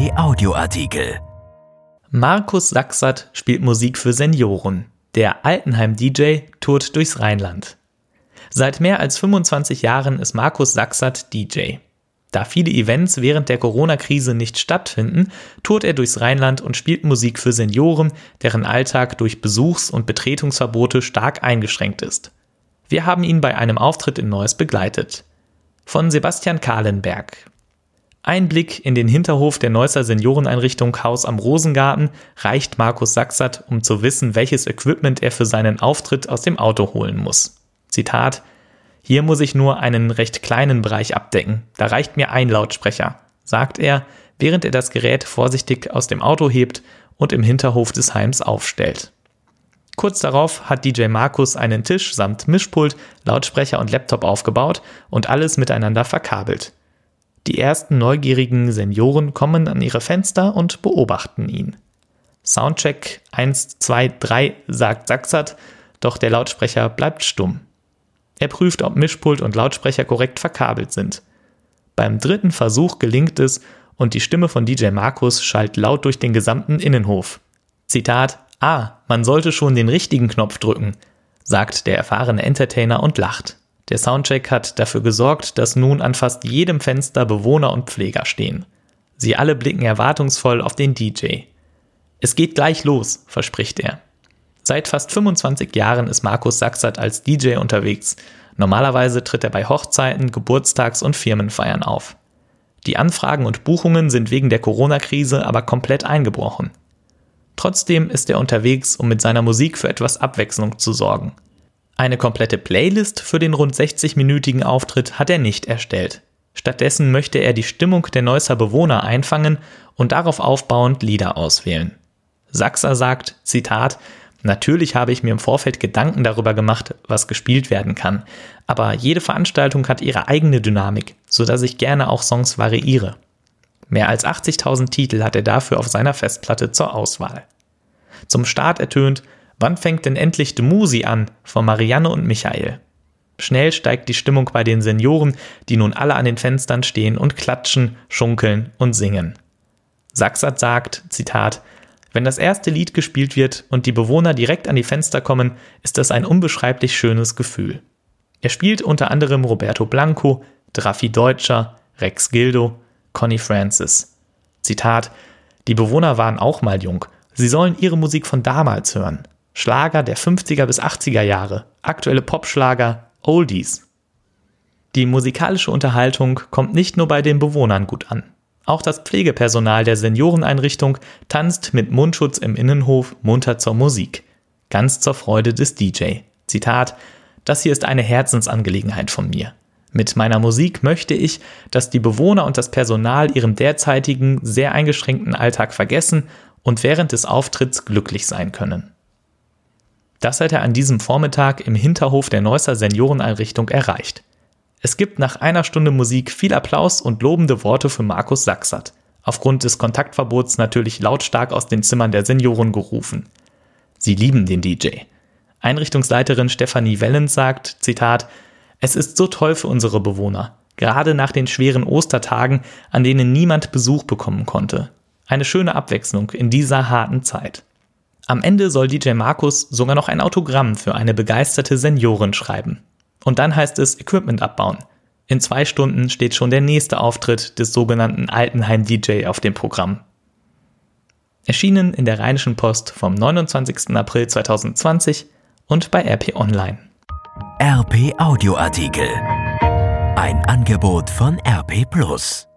RP Audioartikel. Markus Sachsert spielt Musik für Senioren. Der Altenheim-DJ tourt durchs Rheinland. Seit mehr als 25 Jahren ist Markus Sachsert DJ. Da viele Events während der Corona-Krise nicht stattfinden, tourt er durchs Rheinland und spielt Musik für Senioren, deren Alltag durch Besuchs- und Betretungsverbote stark eingeschränkt ist. Wir haben ihn bei einem Auftritt in Neuss begleitet. Von Sebastian Kahlenberg. Ein Blick in den Hinterhof der Neusser Senioreneinrichtung Haus am Rosengarten reicht Markus Sachsert, um zu wissen, welches Equipment er für seinen Auftritt aus dem Auto holen muss. Zitat Hier muss ich nur einen recht kleinen Bereich abdecken, da reicht mir ein Lautsprecher, sagt er, während er das Gerät vorsichtig aus dem Auto hebt und im Hinterhof des Heims aufstellt. Kurz darauf hat DJ Markus einen Tisch samt Mischpult, Lautsprecher und Laptop aufgebaut und alles miteinander verkabelt. Die ersten neugierigen Senioren kommen an ihre Fenster und beobachten ihn. Soundcheck 1, 2, 3 sagt Sachsert, doch der Lautsprecher bleibt stumm. Er prüft, ob Mischpult und Lautsprecher korrekt verkabelt sind. Beim dritten Versuch gelingt es und die Stimme von DJ Markus schallt laut durch den gesamten Innenhof. Zitat: Ah, man sollte schon den richtigen Knopf drücken, sagt der erfahrene Entertainer und lacht. Der Soundcheck hat dafür gesorgt, dass nun an fast jedem Fenster Bewohner und Pfleger stehen. Sie alle blicken erwartungsvoll auf den DJ. Es geht gleich los, verspricht er. Seit fast 25 Jahren ist Markus Sachsert als DJ unterwegs. Normalerweise tritt er bei Hochzeiten, Geburtstags- und Firmenfeiern auf. Die Anfragen und Buchungen sind wegen der Corona-Krise aber komplett eingebrochen. Trotzdem ist er unterwegs, um mit seiner Musik für etwas Abwechslung zu sorgen. Eine komplette Playlist für den rund 60-minütigen Auftritt hat er nicht erstellt. Stattdessen möchte er die Stimmung der Neusser Bewohner einfangen und darauf aufbauend Lieder auswählen. Sachser sagt, Zitat, Natürlich habe ich mir im Vorfeld Gedanken darüber gemacht, was gespielt werden kann, aber jede Veranstaltung hat ihre eigene Dynamik, so dass ich gerne auch Songs variiere. Mehr als 80.000 Titel hat er dafür auf seiner Festplatte zur Auswahl. Zum Start ertönt Wann fängt denn endlich de Musi an von Marianne und Michael? Schnell steigt die Stimmung bei den Senioren, die nun alle an den Fenstern stehen und klatschen, schunkeln und singen. Sachsert sagt, Zitat, wenn das erste Lied gespielt wird und die Bewohner direkt an die Fenster kommen, ist das ein unbeschreiblich schönes Gefühl. Er spielt unter anderem Roberto Blanco, Draffi Deutscher, Rex Gildo, Connie Francis. Zitat, die Bewohner waren auch mal jung. Sie sollen ihre Musik von damals hören. Schlager der 50er bis 80er Jahre, aktuelle Popschlager, Oldies. Die musikalische Unterhaltung kommt nicht nur bei den Bewohnern gut an. Auch das Pflegepersonal der Senioreneinrichtung tanzt mit Mundschutz im Innenhof munter zur Musik. Ganz zur Freude des DJ. Zitat, das hier ist eine Herzensangelegenheit von mir. Mit meiner Musik möchte ich, dass die Bewohner und das Personal ihren derzeitigen, sehr eingeschränkten Alltag vergessen und während des Auftritts glücklich sein können. Das hat er an diesem Vormittag im Hinterhof der Neusser Senioreneinrichtung erreicht. Es gibt nach einer Stunde Musik viel Applaus und lobende Worte für Markus Sachsert. Aufgrund des Kontaktverbots natürlich lautstark aus den Zimmern der Senioren gerufen. Sie lieben den DJ. Einrichtungsleiterin Stefanie Wellens sagt, Zitat, es ist so toll für unsere Bewohner, gerade nach den schweren Ostertagen, an denen niemand Besuch bekommen konnte. Eine schöne Abwechslung in dieser harten Zeit. Am Ende soll DJ Markus sogar noch ein Autogramm für eine begeisterte Seniorin schreiben. Und dann heißt es Equipment abbauen. In zwei Stunden steht schon der nächste Auftritt des sogenannten Altenheim-DJ auf dem Programm. Erschienen in der Rheinischen Post vom 29. April 2020 und bei RP Online. RP Audioartikel. Ein Angebot von RP Plus.